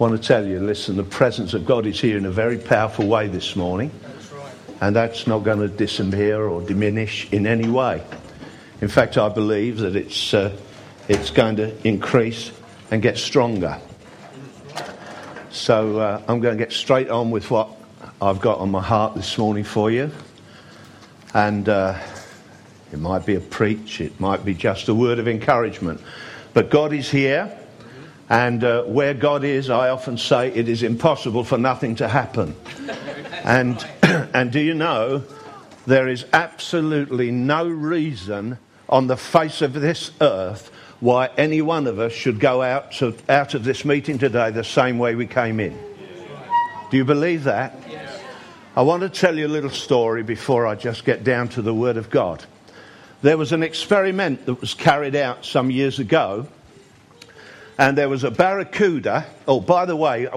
want to tell you listen, the presence of God is here in a very powerful way this morning. And that's not going to disappear or diminish in any way. In fact, I believe that it's, uh, it's going to increase and get stronger. So uh, I'm going to get straight on with what I've got on my heart this morning for you. And uh, it might be a preach, it might be just a word of encouragement. But God is here. And uh, where God is, I often say it is impossible for nothing to happen. and, and do you know, there is absolutely no reason on the face of this earth why any one of us should go out, to, out of this meeting today the same way we came in. Do you believe that? I want to tell you a little story before I just get down to the Word of God. There was an experiment that was carried out some years ago and there was a barracuda. Oh, by the way,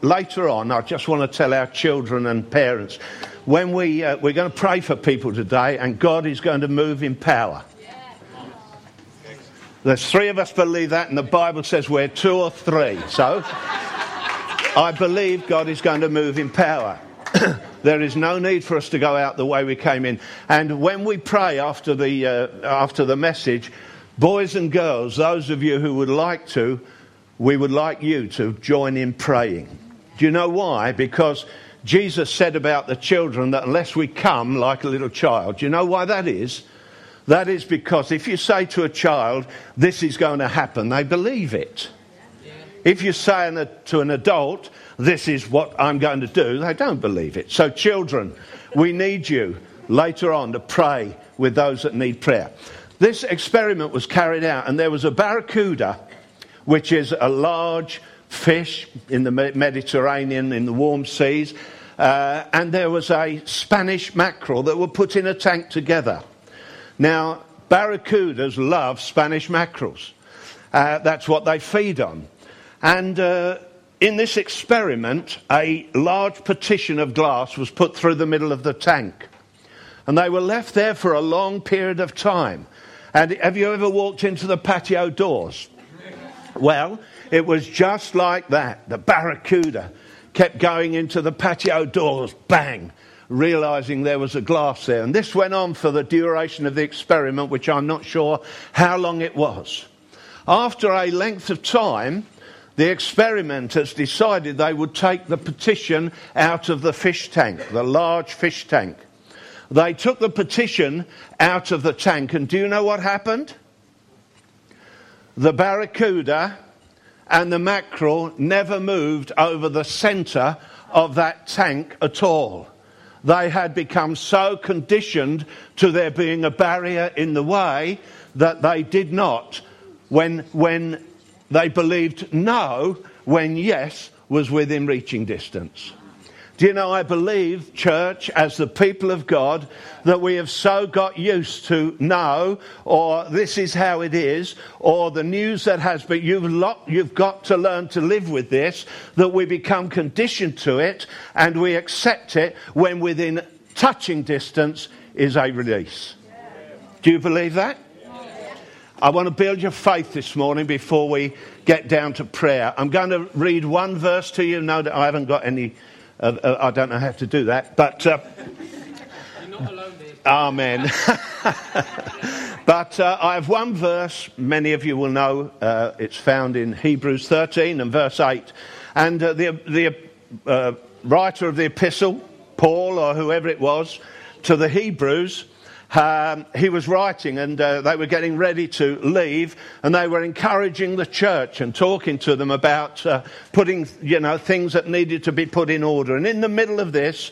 later on, I just want to tell our children and parents when we, uh, we're going to pray for people today, and God is going to move in power. There's three of us believe that, and the Bible says we're two or three. So I believe God is going to move in power. there is no need for us to go out the way we came in. And when we pray after the, uh, after the message, Boys and girls, those of you who would like to, we would like you to join in praying. Do you know why? Because Jesus said about the children that unless we come like a little child, do you know why that is? That is because if you say to a child, this is going to happen, they believe it. If you say to an adult, this is what I'm going to do, they don't believe it. So, children, we need you later on to pray with those that need prayer. This experiment was carried out, and there was a barracuda, which is a large fish in the Mediterranean, in the warm seas, uh, and there was a Spanish mackerel that were put in a tank together. Now, barracudas love Spanish mackerels. Uh, that's what they feed on. And uh, in this experiment, a large partition of glass was put through the middle of the tank. And they were left there for a long period of time. And have you ever walked into the patio doors? Well, it was just like that. The barracuda kept going into the patio doors, bang, realizing there was a glass there. And this went on for the duration of the experiment, which I'm not sure how long it was. After a length of time, the experimenters decided they would take the petition out of the fish tank, the large fish tank. They took the petition out of the tank, and do you know what happened? The barracuda and the mackerel never moved over the center of that tank at all. They had become so conditioned to there being a barrier in the way that they did not, when, when they believed no, when yes was within reaching distance. Do you know, I believe, church, as the people of God, that we have so got used to no, or this is how it is, or the news that has, but you've, you've got to learn to live with this, that we become conditioned to it and we accept it when within touching distance is a release. Do you believe that? I want to build your faith this morning before we get down to prayer. I'm going to read one verse to you. No, I haven't got any uh, uh, I don't know how to do that, but. Uh, Amen. but uh, I have one verse, many of you will know. Uh, it's found in Hebrews 13 and verse 8. And uh, the, the writer of the epistle, Paul or whoever it was, to the Hebrews, um, he was writing and uh, they were getting ready to leave and they were encouraging the church and talking to them about uh, putting, you know, things that needed to be put in order. And in the middle of this,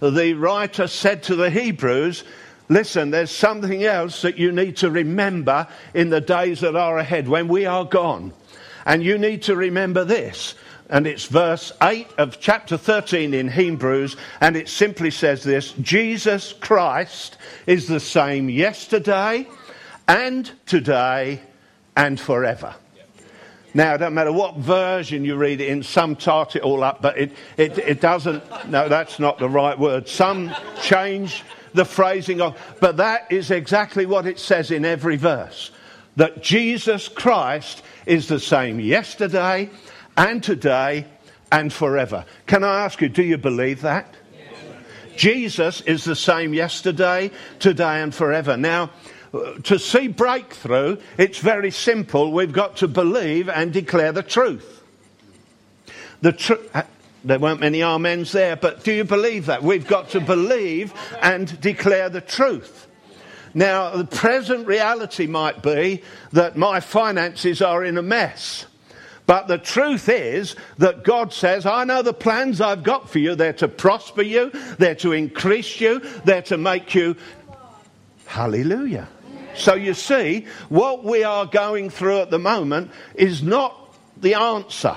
the writer said to the Hebrews, Listen, there's something else that you need to remember in the days that are ahead when we are gone. And you need to remember this and it's verse 8 of chapter 13 in Hebrews, and it simply says this Jesus Christ is the same yesterday and today and forever. Now, it doesn't matter what version you read it in, some tart it all up, but it, it, it doesn't, no, that's not the right word. Some change the phrasing of, but that is exactly what it says in every verse. That Jesus Christ is the same yesterday and today and forever. Can I ask you, do you believe that? Jesus is the same yesterday, today, and forever. Now, to see breakthrough, it's very simple. We've got to believe and declare the truth. The truth. Uh, there weren't many amens there, but do you believe that? We've got to believe and declare the truth. Now, the present reality might be that my finances are in a mess. But the truth is that God says, I know the plans I've got for you. They're to prosper you, they're to increase you, they're to make you. Hallelujah. So you see, what we are going through at the moment is not the answer.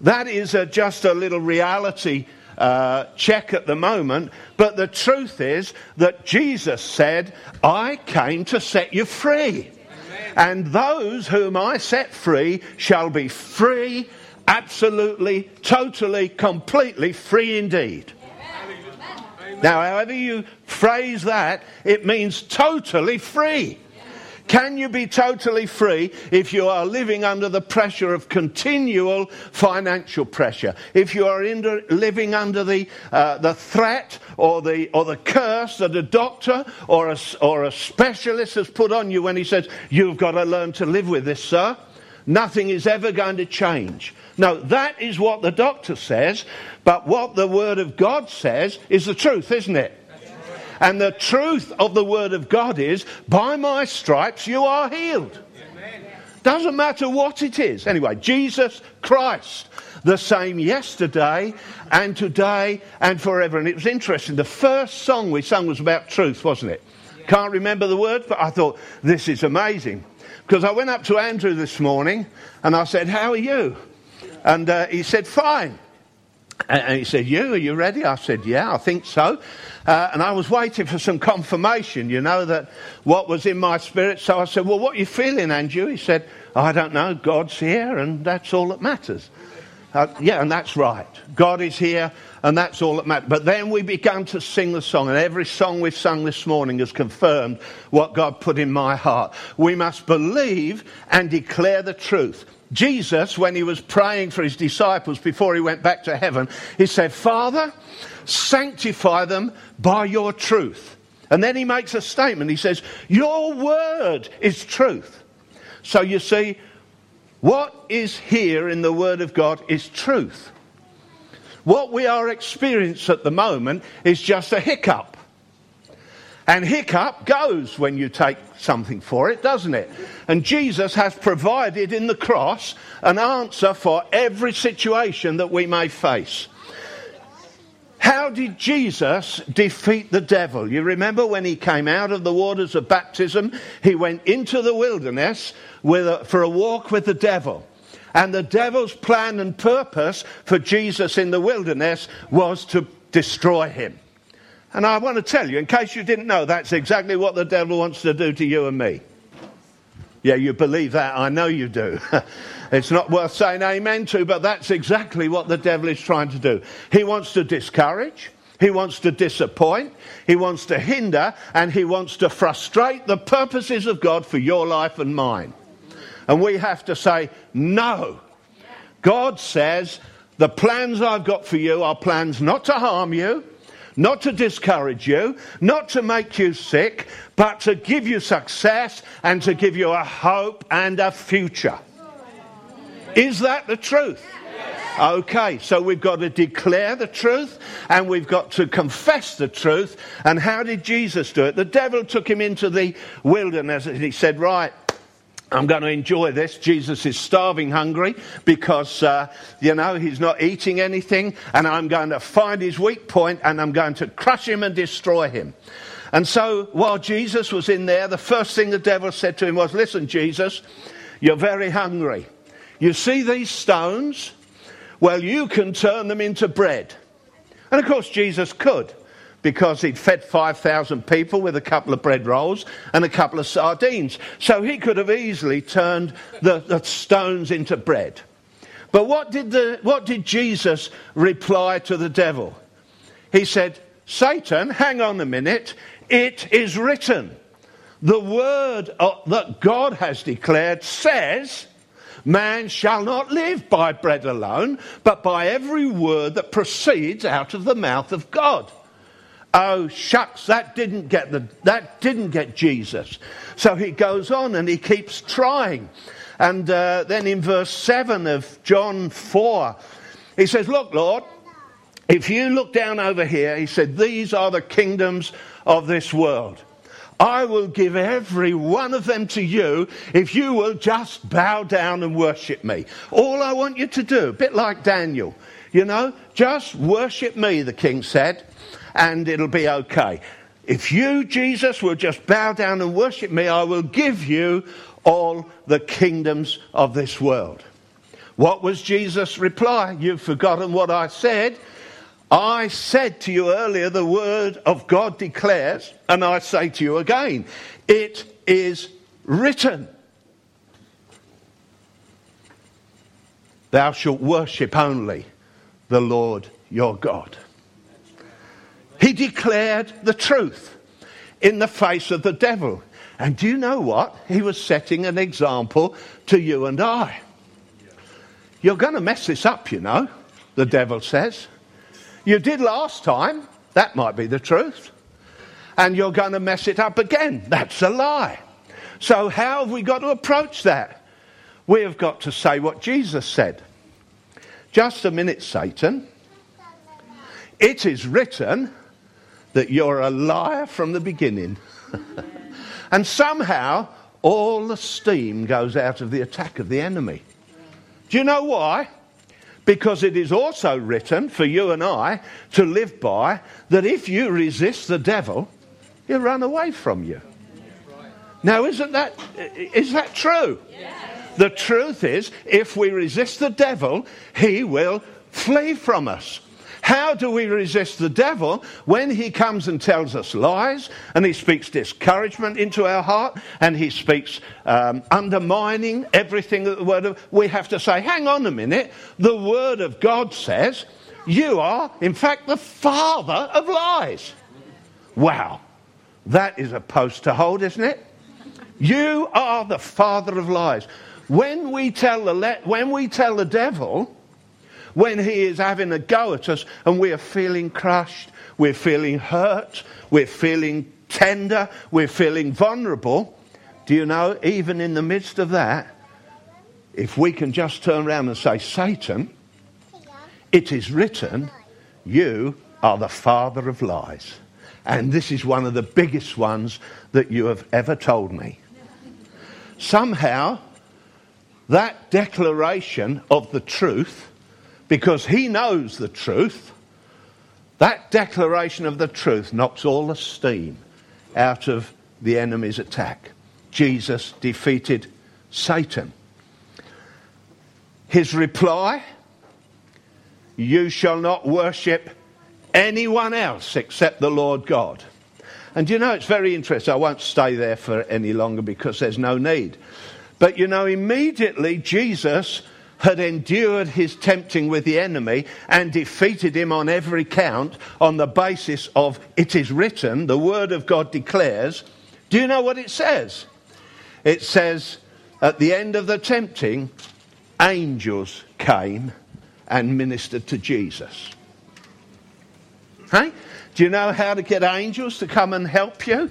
That is a, just a little reality uh, check at the moment. But the truth is that Jesus said, I came to set you free. And those whom I set free shall be free, absolutely, totally, completely free indeed. Now, however you phrase that, it means totally free. Can you be totally free if you are living under the pressure of continual financial pressure? If you are living under the, uh, the threat or the, or the curse that a doctor or a, or a specialist has put on you when he says, You've got to learn to live with this, sir? Nothing is ever going to change. No, that is what the doctor says, but what the Word of God says is the truth, isn't it? And the truth of the Word of God is, by my stripes you are healed. Amen. Doesn't matter what it is. Anyway, Jesus Christ, the same yesterday and today and forever. And it was interesting. The first song we sung was about truth, wasn't it? Can't remember the words, but I thought, this is amazing. Because I went up to Andrew this morning and I said, How are you? And uh, he said, Fine. And he said, You, are you ready? I said, Yeah, I think so. Uh, and I was waiting for some confirmation, you know, that what was in my spirit. So I said, Well, what are you feeling, Andrew? He said, I don't know. God's here, and that's all that matters. Uh, yeah, and that's right. God is here, and that's all that matters. But then we began to sing the song, and every song we've sung this morning has confirmed what God put in my heart. We must believe and declare the truth. Jesus, when he was praying for his disciples before he went back to heaven, he said, Father, sanctify them by your truth. And then he makes a statement. He says, Your word is truth. So you see, what is here in the word of God is truth. What we are experiencing at the moment is just a hiccup. And hiccup goes when you take something for it, doesn't it? And Jesus has provided in the cross an answer for every situation that we may face. How did Jesus defeat the devil? You remember when he came out of the waters of baptism, he went into the wilderness a, for a walk with the devil. And the devil's plan and purpose for Jesus in the wilderness was to destroy him. And I want to tell you, in case you didn't know, that's exactly what the devil wants to do to you and me. Yeah, you believe that. I know you do. it's not worth saying amen to, but that's exactly what the devil is trying to do. He wants to discourage, he wants to disappoint, he wants to hinder, and he wants to frustrate the purposes of God for your life and mine. And we have to say, no. God says, the plans I've got for you are plans not to harm you not to discourage you, not to make you sick, but to give you success and to give you a hope and a future. Is that the truth? Okay, so we've got to declare the truth and we've got to confess the truth. And how did Jesus do it? The devil took him into the wilderness and he said, Right, I'm going to enjoy this. Jesus is starving hungry because, uh, you know, he's not eating anything. And I'm going to find his weak point and I'm going to crush him and destroy him. And so while Jesus was in there, the first thing the devil said to him was, Listen, Jesus, you're very hungry. You see these stones? Well, you can turn them into bread. And of course, Jesus could because he'd fed 5,000 people with a couple of bread rolls and a couple of sardines. So he could have easily turned the, the stones into bread. But what did, the, what did Jesus reply to the devil? He said, Satan, hang on a minute. It is written. The word uh, that God has declared says, Man shall not live by bread alone, but by every word that proceeds out of the mouth of God. Oh shucks, that didn't get the, that didn't get Jesus. So he goes on and he keeps trying. And uh, then in verse 7 of John 4, he says, Look, Lord, if you look down over here, he said, These are the kingdoms of this world. I will give every one of them to you if you will just bow down and worship me. All I want you to do, a bit like Daniel, you know, just worship me, the king said, and it'll be okay. If you, Jesus, will just bow down and worship me, I will give you all the kingdoms of this world. What was Jesus' reply? You've forgotten what I said. I said to you earlier, the word of God declares, and I say to you again, it is written. Thou shalt worship only the Lord your God. He declared the truth in the face of the devil. And do you know what? He was setting an example to you and I. You're going to mess this up, you know, the devil says. You did last time. That might be the truth. And you're going to mess it up again. That's a lie. So, how have we got to approach that? We have got to say what Jesus said. Just a minute, Satan. It is written that you're a liar from the beginning. and somehow, all the steam goes out of the attack of the enemy. Do you know why? Because it is also written for you and I to live by that if you resist the devil, he'll run away from you. Now, isn't that, is that true? Yes. The truth is, if we resist the devil, he will flee from us. How do we resist the devil when he comes and tells us lies and he speaks discouragement into our heart and he speaks um, undermining everything that the word of we have to say, hang on a minute, the word of God says you are, in fact, the father of lies. Wow, that is a post to hold, isn't it? You are the father of lies. When we tell the, le- when we tell the devil, when he is having a go at us and we are feeling crushed, we're feeling hurt, we're feeling tender, we're feeling vulnerable, do you know, even in the midst of that, if we can just turn around and say, Satan, it is written, you are the father of lies. And this is one of the biggest ones that you have ever told me. Somehow, that declaration of the truth because he knows the truth, that declaration of the truth knocks all the steam out of the enemy's attack. Jesus defeated Satan. His reply You shall not worship anyone else except the Lord God. And you know, it's very interesting. I won't stay there for any longer because there's no need. But you know, immediately Jesus had endured his tempting with the enemy and defeated him on every count on the basis of it is written, the word of God declares. Do you know what it says? It says, at the end of the tempting, angels came and ministered to Jesus. Hey? Do you know how to get angels to come and help you?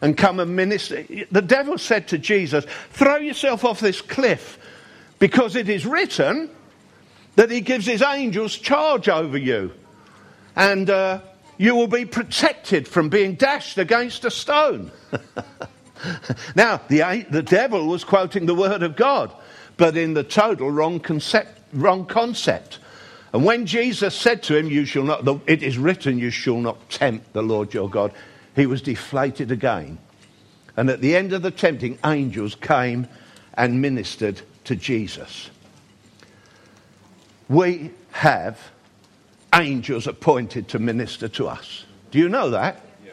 And come and minister? The devil said to Jesus, Throw yourself off this cliff because it is written that he gives his angels charge over you. And uh, you will be protected from being dashed against a stone. now, the, the devil was quoting the word of God, but in the total wrong concept. Wrong concept. And when Jesus said to him, "You shall not," it is written, "You shall not tempt the Lord your God," he was deflated again. And at the end of the tempting, angels came and ministered to Jesus. We have angels appointed to minister to us. Do you know that? Yeah.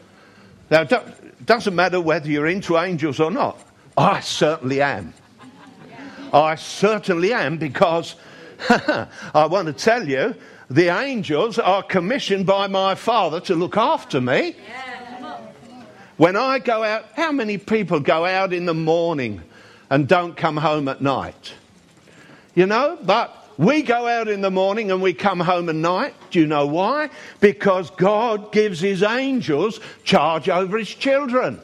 Now, it doesn't matter whether you're into angels or not. I certainly am. I certainly am because I want to tell you the angels are commissioned by my Father to look after me. When I go out, how many people go out in the morning and don't come home at night. you know, but we go out in the morning and we come home at night. Do you know why? Because God gives his angels charge over his children.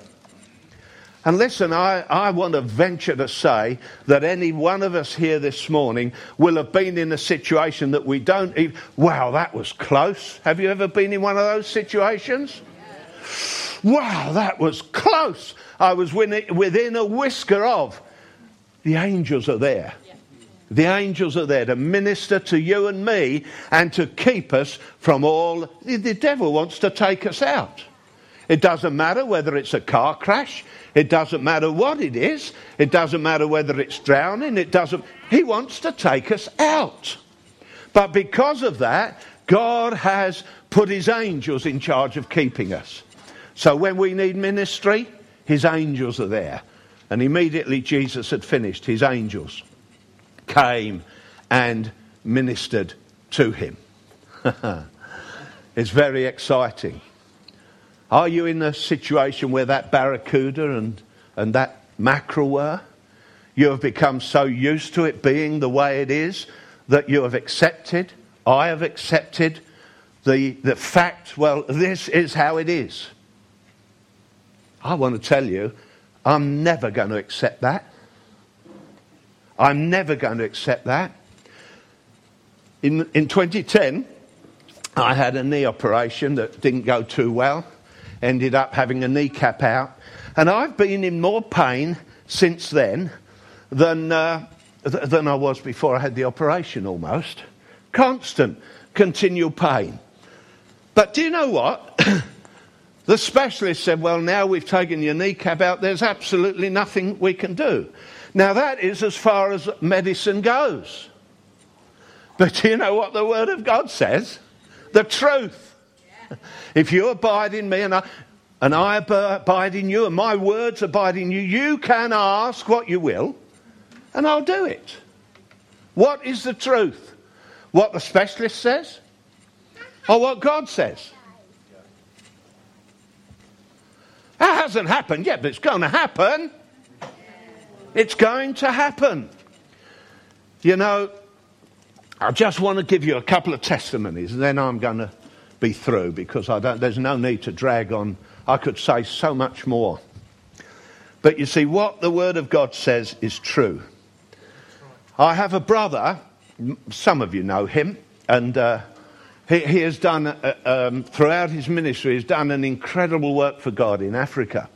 And listen, I, I want to venture to say that any one of us here this morning will have been in a situation that we don't even. Wow, that was close. Have you ever been in one of those situations? Wow, that was close. I was within a whisker of. The angels are there. The angels are there to minister to you and me and to keep us from all. The devil wants to take us out. It doesn't matter whether it's a car crash. It doesn't matter what it is. It doesn't matter whether it's drowning. It doesn't. He wants to take us out. But because of that, God has put his angels in charge of keeping us. So when we need ministry, his angels are there. And immediately Jesus had finished, his angels came and ministered to him. it's very exciting. Are you in a situation where that barracuda and, and that mackerel were? You have become so used to it being the way it is that you have accepted, I have accepted the, the fact, well, this is how it is. I want to tell you, I'm never going to accept that. I'm never going to accept that. In, in 2010, I had a knee operation that didn't go too well, ended up having a kneecap out, and I've been in more pain since then than, uh, th- than I was before I had the operation almost. Constant, continual pain. But do you know what? the specialist said, Well, now we've taken your kneecap out, there's absolutely nothing we can do. Now, that is as far as medicine goes. But you know what the Word of God says? The truth. If you abide in me and I, and I abide in you, and my words abide in you, you can ask what you will, and I'll do it. What is the truth? What the specialist says? Or what God says? That hasn't happened yet, but it's going to happen. It's going to happen. You know, I just want to give you a couple of testimonies, and then I'm going to be through because I don't, there's no need to drag on. I could say so much more. But you see, what the Word of God says is true. I have a brother, some of you know him, and uh, he, he, has done, uh, um, throughout his ministry, he's done an incredible work for God in Africa.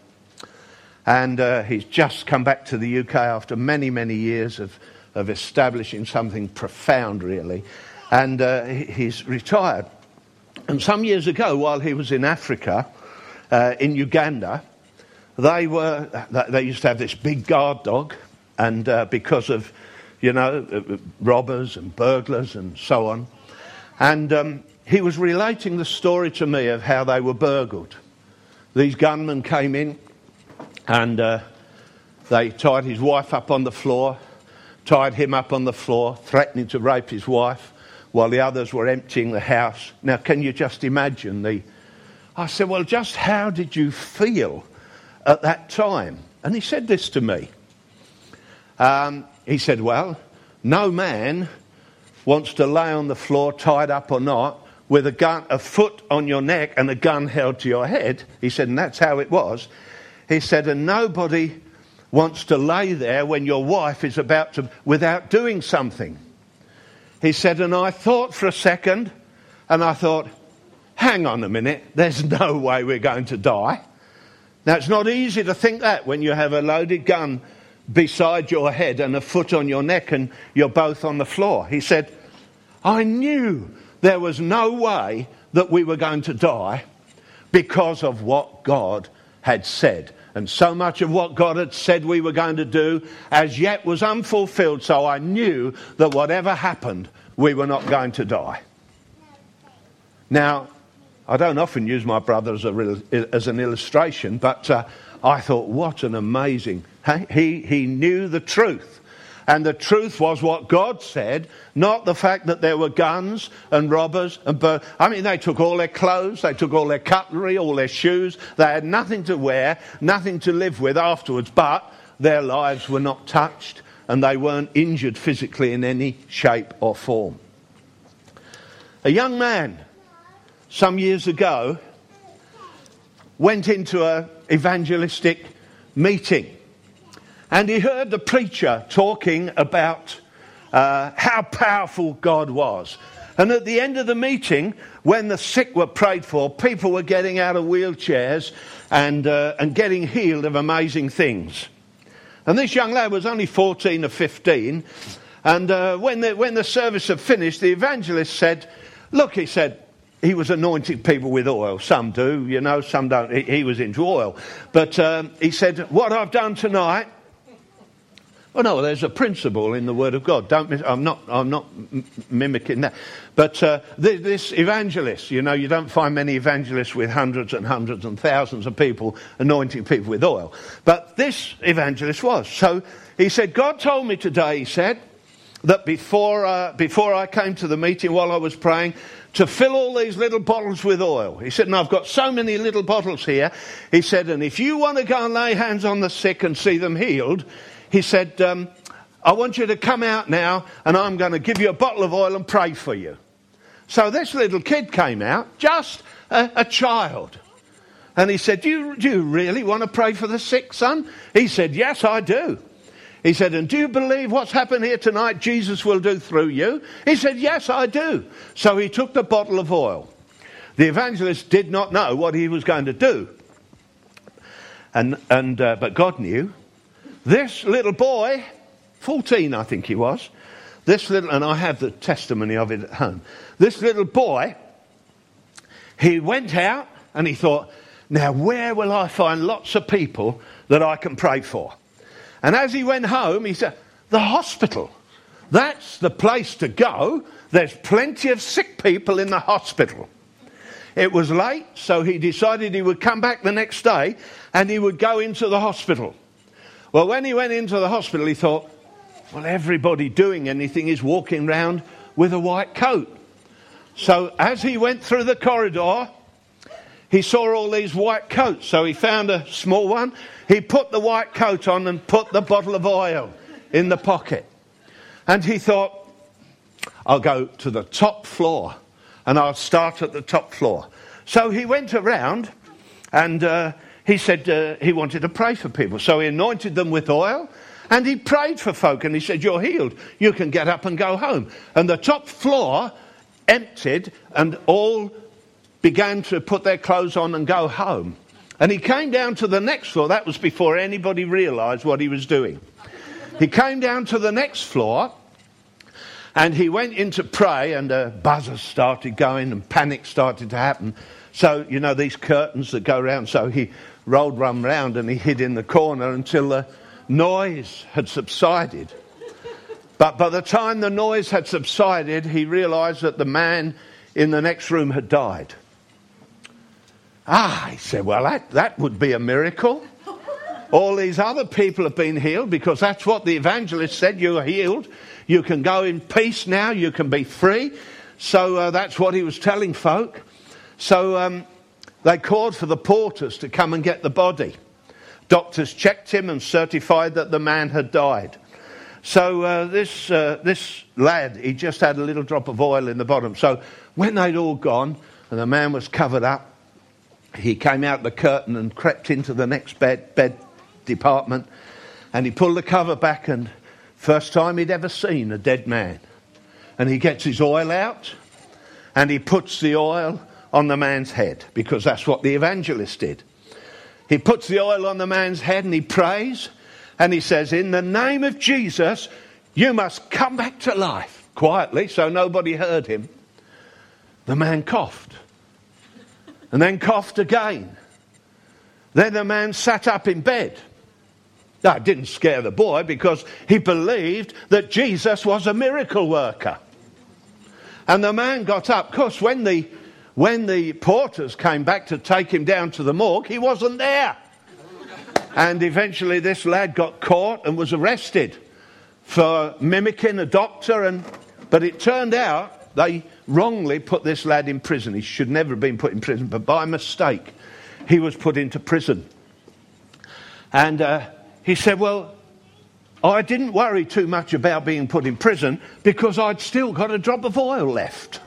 And uh, he's just come back to the UK after many, many years of, of establishing something profound, really. And uh, he's retired. And some years ago, while he was in Africa, uh, in Uganda, they were they used to have this big guard dog, and uh, because of you know uh, robbers and burglars and so on, and um, he was relating the story to me of how they were burgled. These gunmen came in, and uh, they tied his wife up on the floor, tied him up on the floor, threatening to rape his wife while the others were emptying the house. Now, can you just imagine the. I said, Well, just how did you feel at that time? And he said this to me. Um, he said, Well, no man wants to lay on the floor, tied up or not, with a gun, a foot on your neck and a gun held to your head. He said, and that's how it was. He said, and nobody wants to lay there when your wife is about to, without doing something. He said, and I thought for a second, and I thought, hang on a minute, there's no way we're going to die. Now, it's not easy to think that when you have a loaded gun beside your head and a foot on your neck and you're both on the floor. He said, I knew there was no way that we were going to die because of what God had said. And so much of what God had said we were going to do as yet was unfulfilled. So I knew that whatever happened, we were not going to die. Now, I don't often use my brother as, a, as an illustration, but uh, I thought, what an amazing. He, he knew the truth. And the truth was what God said, not the fact that there were guns and robbers and bur- I mean, they took all their clothes, they took all their cutlery, all their shoes. They had nothing to wear, nothing to live with afterwards, but their lives were not touched. and they weren't injured physically in any shape or form. A young man, some years ago, went into an evangelistic meeting and he heard the preacher talking about uh, how powerful God was. And at the end of the meeting, when the sick were prayed for, people were getting out of wheelchairs and, uh, and getting healed of amazing things. And this young lad was only 14 or 15. And uh, when, the, when the service had finished, the evangelist said, Look, he said, he was anointing people with oil. Some do, you know, some don't. He, he was into oil. But um, he said, What I've done tonight Oh no, there's a principle in the Word of God. Don't I'm not. I'm not m- mimicking that. But uh, this, this evangelist, you know, you don't find many evangelists with hundreds and hundreds and thousands of people anointing people with oil. But this evangelist was. So he said, God told me today. He said that before uh, before I came to the meeting, while I was praying, to fill all these little bottles with oil. He said, and I've got so many little bottles here. He said, and if you want to go and lay hands on the sick and see them healed he said, um, I want you to come out now and I'm going to give you a bottle of oil and pray for you. So this little kid came out, just a, a child. And he said, do you, do you really want to pray for the sick, son? He said, Yes, I do. He said, And do you believe what's happened here tonight Jesus will do through you? He said, Yes, I do. So he took the bottle of oil. The evangelist did not know what he was going to do. And, and, uh, but God knew. This little boy, 14 I think he was, this little, and I have the testimony of it at home. This little boy, he went out and he thought, now where will I find lots of people that I can pray for? And as he went home, he said, the hospital. That's the place to go. There's plenty of sick people in the hospital. It was late, so he decided he would come back the next day and he would go into the hospital. Well, when he went into the hospital, he thought, well, everybody doing anything is walking round with a white coat. So as he went through the corridor, he saw all these white coats. So he found a small one. He put the white coat on and put the bottle of oil in the pocket. And he thought, I'll go to the top floor and I'll start at the top floor. So he went around and uh, he said uh, he wanted to pray for people. So he anointed them with oil and he prayed for folk and he said, You're healed. You can get up and go home. And the top floor emptied and all began to put their clothes on and go home. And he came down to the next floor. That was before anybody realized what he was doing. He came down to the next floor and he went in to pray, and uh, buzzers started going and panic started to happen. So, you know, these curtains that go around. So he rolled one round and he hid in the corner until the noise had subsided. But by the time the noise had subsided, he realized that the man in the next room had died. Ah, he said, well, that, that would be a miracle. All these other people have been healed because that's what the evangelist said you are healed. You can go in peace now, you can be free. So uh, that's what he was telling folk. So um, they called for the porters to come and get the body. Doctors checked him and certified that the man had died. So uh, this, uh, this lad, he just had a little drop of oil in the bottom. So when they'd all gone and the man was covered up, he came out the curtain and crept into the next bed, bed department and he pulled the cover back and first time he'd ever seen a dead man. And he gets his oil out and he puts the oil on the man's head because that's what the evangelist did. He puts the oil on the man's head and he prays and he says, In the name of Jesus, you must come back to life. Quietly, so nobody heard him. The man coughed and then coughed again. Then the man sat up in bed. That didn't scare the boy because he believed that Jesus was a miracle worker. And the man got up. Of course, when the when the porters came back to take him down to the morgue, he wasn't there. And eventually, this lad got caught and was arrested for mimicking a doctor. And, but it turned out they wrongly put this lad in prison. He should never have been put in prison, but by mistake, he was put into prison. And uh, he said, Well, I didn't worry too much about being put in prison because I'd still got a drop of oil left.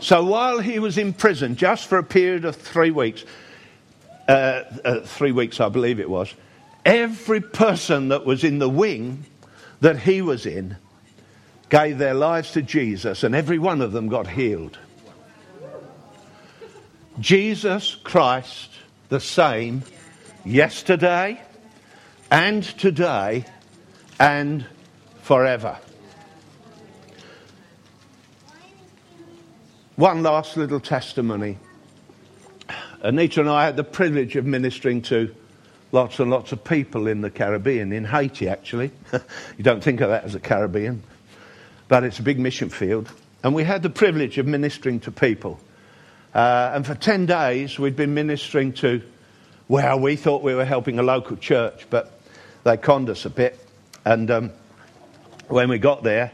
So while he was in prison, just for a period of three weeks, uh, uh, three weeks I believe it was, every person that was in the wing that he was in gave their lives to Jesus, and every one of them got healed. Jesus Christ, the same yesterday and today and forever. One last little testimony. Anita and I had the privilege of ministering to lots and lots of people in the Caribbean, in Haiti actually. you don't think of that as a Caribbean, but it's a big mission field. And we had the privilege of ministering to people. Uh, and for 10 days, we'd been ministering to, well, we thought we were helping a local church, but they conned us a bit. And um, when we got there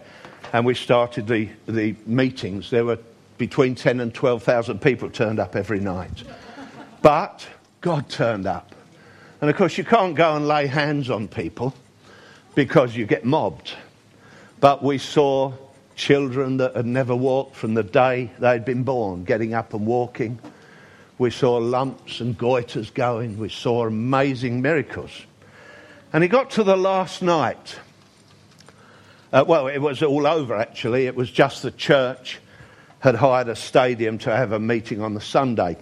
and we started the, the meetings, there were between 10 and 12,000 people turned up every night. But God turned up. And of course, you can't go and lay hands on people because you get mobbed. But we saw children that had never walked from the day they'd been born getting up and walking. We saw lumps and goiters going. We saw amazing miracles. And it got to the last night. Uh, well, it was all over actually. It was just the church had hired a stadium to have a meeting on the Sunday.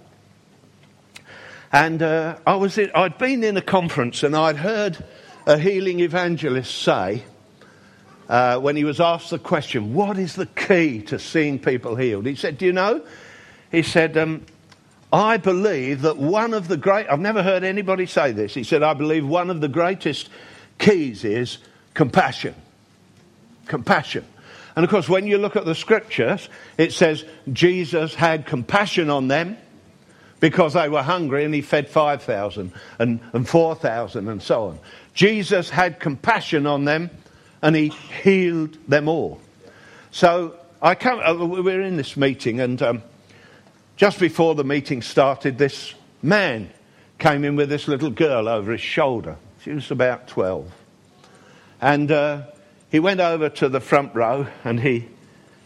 And uh, I was in, I'd been in a conference and I'd heard a healing evangelist say, uh, when he was asked the question, What is the key to seeing people healed? He said, Do you know? He said, um, I believe that one of the great, I've never heard anybody say this. He said, I believe one of the greatest keys is compassion. Compassion. And of course, when you look at the scriptures, it says Jesus had compassion on them because they were hungry and he fed 5,000 and, and 4,000 and so on. Jesus had compassion on them and he healed them all. So I come, uh, we were in this meeting and um, just before the meeting started, this man came in with this little girl over his shoulder. She was about 12. And uh, he went over to the front row and he,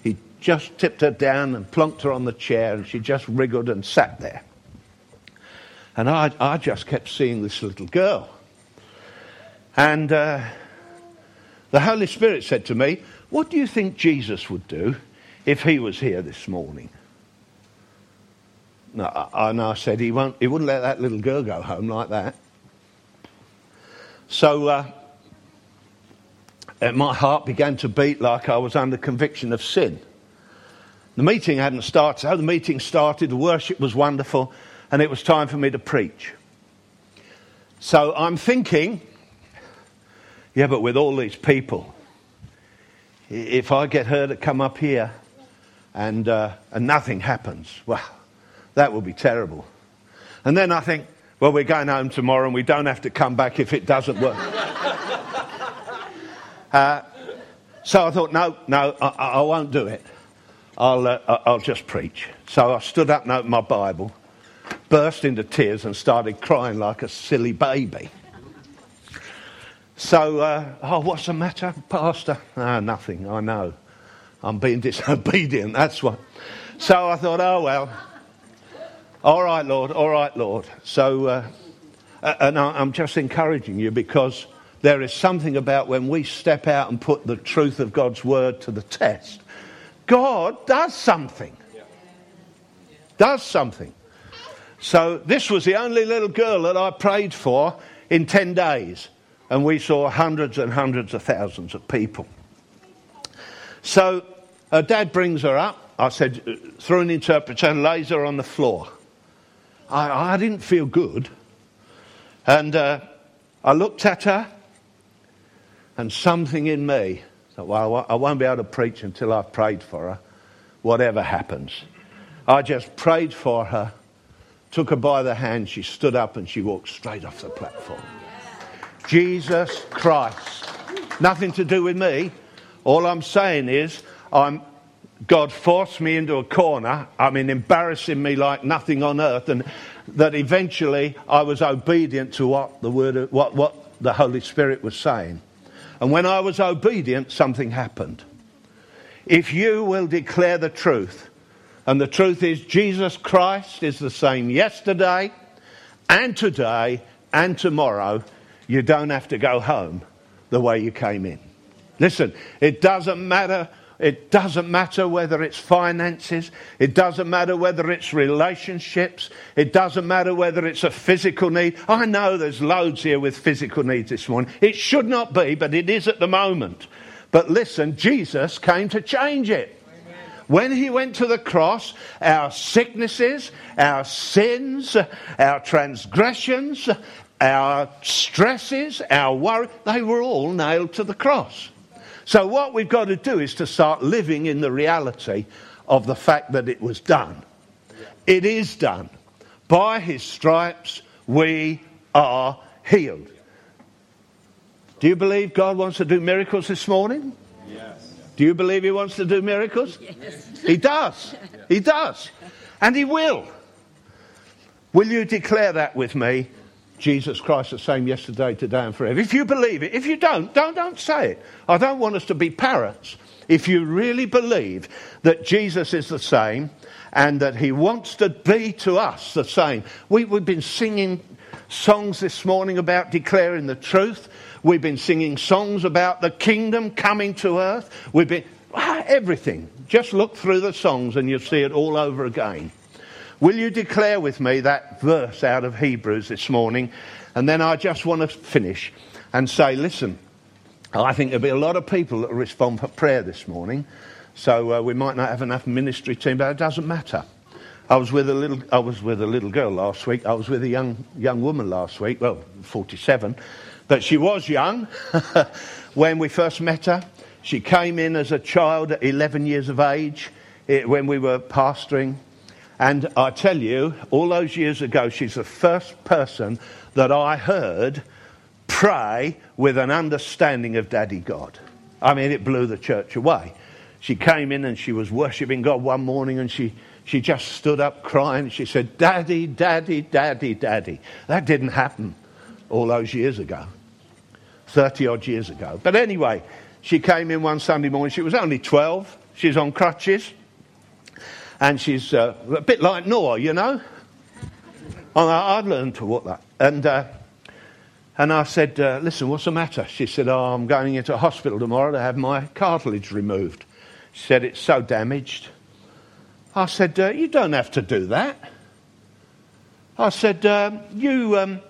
he just tipped her down and plunked her on the chair and she just wriggled and sat there. And I, I just kept seeing this little girl. And uh, the Holy Spirit said to me, What do you think Jesus would do if he was here this morning? And I said, he, won't, he wouldn't let that little girl go home like that. So uh, my heart began to beat like I was under conviction of sin. The meeting hadn't started. So the meeting started, the worship was wonderful, and it was time for me to preach. So I'm thinking, yeah, but with all these people, if I get her to come up here and, uh, and nothing happens, well, that will be terrible. And then I think, well, we're going home tomorrow and we don't have to come back if it doesn't work. uh, so I thought, no, no, I, I won't do it. I'll, uh, I'll just preach. So I stood up and opened my Bible, burst into tears, and started crying like a silly baby. So, uh, oh, what's the matter, Pastor? Ah, nothing, I know. I'm being disobedient, that's what. So I thought, oh, well, all right, Lord, all right, Lord. So, uh, and I'm just encouraging you because there is something about when we step out and put the truth of God's word to the test. God does something. Does something. So, this was the only little girl that I prayed for in 10 days. And we saw hundreds and hundreds of thousands of people. So, her dad brings her up. I said, through an interpreter, and lays her on the floor. I, I didn't feel good. And uh, I looked at her, and something in me thought, well, I won't be able to preach until I've prayed for her, whatever happens. I just prayed for her, took her by the hand, she stood up, and she walked straight off the platform. Jesus Christ. Nothing to do with me. All I'm saying is, I'm God forced me into a corner, I mean, embarrassing me like nothing on earth, and that eventually I was obedient to what the word, what, what the Holy Spirit was saying. And when I was obedient, something happened. If you will declare the truth, and the truth is Jesus Christ is the same yesterday and today and tomorrow, you don't have to go home the way you came in. Listen, it doesn't matter it doesn't matter whether it's finances. It doesn't matter whether it's relationships. It doesn't matter whether it's a physical need. I know there's loads here with physical needs this morning. It should not be, but it is at the moment. But listen, Jesus came to change it. When he went to the cross, our sicknesses, our sins, our transgressions, our stresses, our worry, they were all nailed to the cross. So, what we've got to do is to start living in the reality of the fact that it was done. It is done. By his stripes, we are healed. Do you believe God wants to do miracles this morning? Yes. Do you believe he wants to do miracles? Yes. He does. He does. And he will. Will you declare that with me? Jesus Christ the same yesterday, today, and forever. If you believe it, if you don't, don't, don't say it. I don't want us to be parrots. If you really believe that Jesus is the same and that he wants to be to us the same, we, we've been singing songs this morning about declaring the truth. We've been singing songs about the kingdom coming to earth. We've been ah, everything. Just look through the songs and you'll see it all over again. Will you declare with me that verse out of Hebrews this morning? And then I just want to finish and say, listen, I think there'll be a lot of people that will respond for prayer this morning. So uh, we might not have enough ministry team, but it doesn't matter. I was with a little, I was with a little girl last week. I was with a young, young woman last week, well, 47. But she was young when we first met her. She came in as a child at 11 years of age it, when we were pastoring. And I tell you, all those years ago, she's the first person that I heard pray with an understanding of Daddy God. I mean, it blew the church away. She came in and she was worshipping God one morning and she, she just stood up crying. She said, Daddy, Daddy, Daddy, Daddy. That didn't happen all those years ago, 30 odd years ago. But anyway, she came in one Sunday morning. She was only 12. She's on crutches and she's uh, a bit like Noah, you know. And I, would learned to walk that. And, uh, and I said, uh, Listen, what's the matter? She said, Oh, I'm going into hospital tomorrow to have my cartilage removed. She said, It's so damaged. I said, uh, You don't have to do that. I said, uh, You. Um,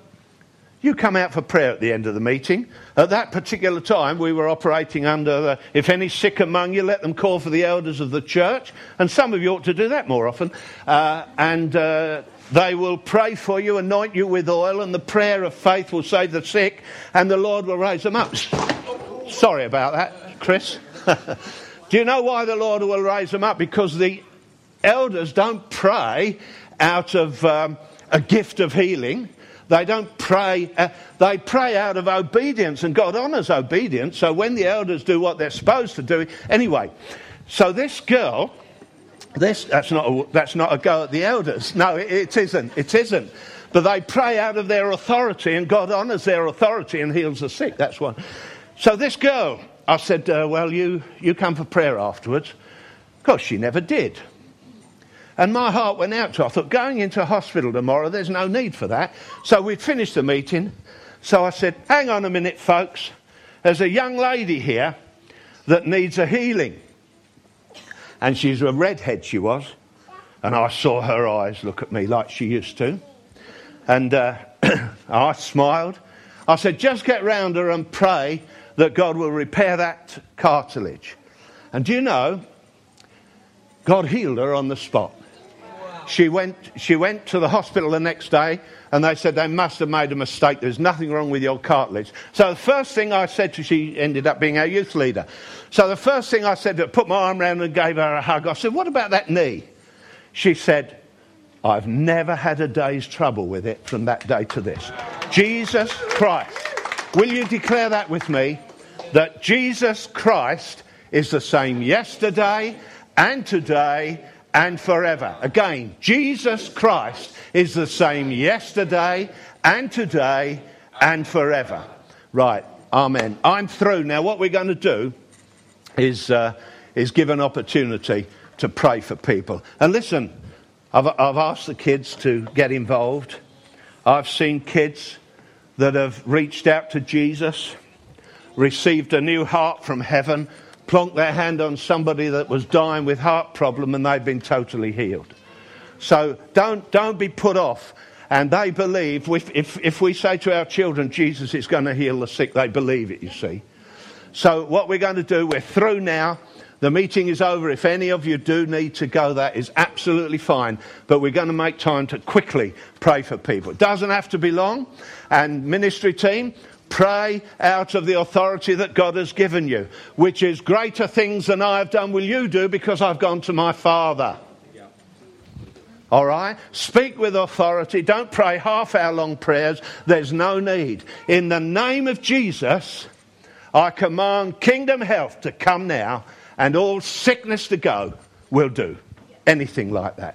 you come out for prayer at the end of the meeting. At that particular time, we were operating under the, if any sick among you, let them call for the elders of the church. And some of you ought to do that more often. Uh, and uh, they will pray for you, anoint you with oil, and the prayer of faith will save the sick, and the Lord will raise them up. Sorry about that, Chris. do you know why the Lord will raise them up? Because the elders don't pray out of um, a gift of healing. They don't pray, uh, they pray out of obedience, and God honours obedience. So when the elders do what they're supposed to do, anyway, so this girl, this, that's, not a, that's not a go at the elders. No, it, it isn't. It isn't. But they pray out of their authority, and God honours their authority and heals the sick. That's one. So this girl, I said, uh, Well, you, you come for prayer afterwards. Of course, she never did. And my heart went out to her. I thought, going into hospital tomorrow, there's no need for that. So we'd finished the meeting. So I said, hang on a minute, folks. There's a young lady here that needs a healing. And she's a redhead, she was. And I saw her eyes look at me like she used to. And uh, I smiled. I said, just get round her and pray that God will repair that cartilage. And do you know, God healed her on the spot. She went, she went to the hospital the next day and they said they must have made a mistake. There's nothing wrong with your cartilage. So the first thing I said to her, she ended up being our youth leader. So the first thing I said, to put my arm around and gave her a hug. I said, what about that knee? She said, I've never had a day's trouble with it from that day to this. Jesus Christ. Will you declare that with me? That Jesus Christ is the same yesterday and today and forever. Again, Jesus Christ is the same yesterday and today and forever. Right. Amen. I'm through. Now, what we're going to do is, uh, is give an opportunity to pray for people. And listen, I've, I've asked the kids to get involved. I've seen kids that have reached out to Jesus, received a new heart from heaven, plonked their hand on somebody that was dying with heart problem, and they've been totally healed. So don't, don't be put off. And they believe, if, if, if we say to our children, Jesus is going to heal the sick, they believe it, you see. So, what we're going to do, we're through now. The meeting is over. If any of you do need to go, that is absolutely fine. But we're going to make time to quickly pray for people. It doesn't have to be long. And, ministry team, pray out of the authority that God has given you, which is greater things than I have done will you do because I've gone to my Father. All right? Speak with authority. Don't pray half hour long prayers. There's no need. In the name of Jesus, I command kingdom health to come now and all sickness to go will do. Anything like that.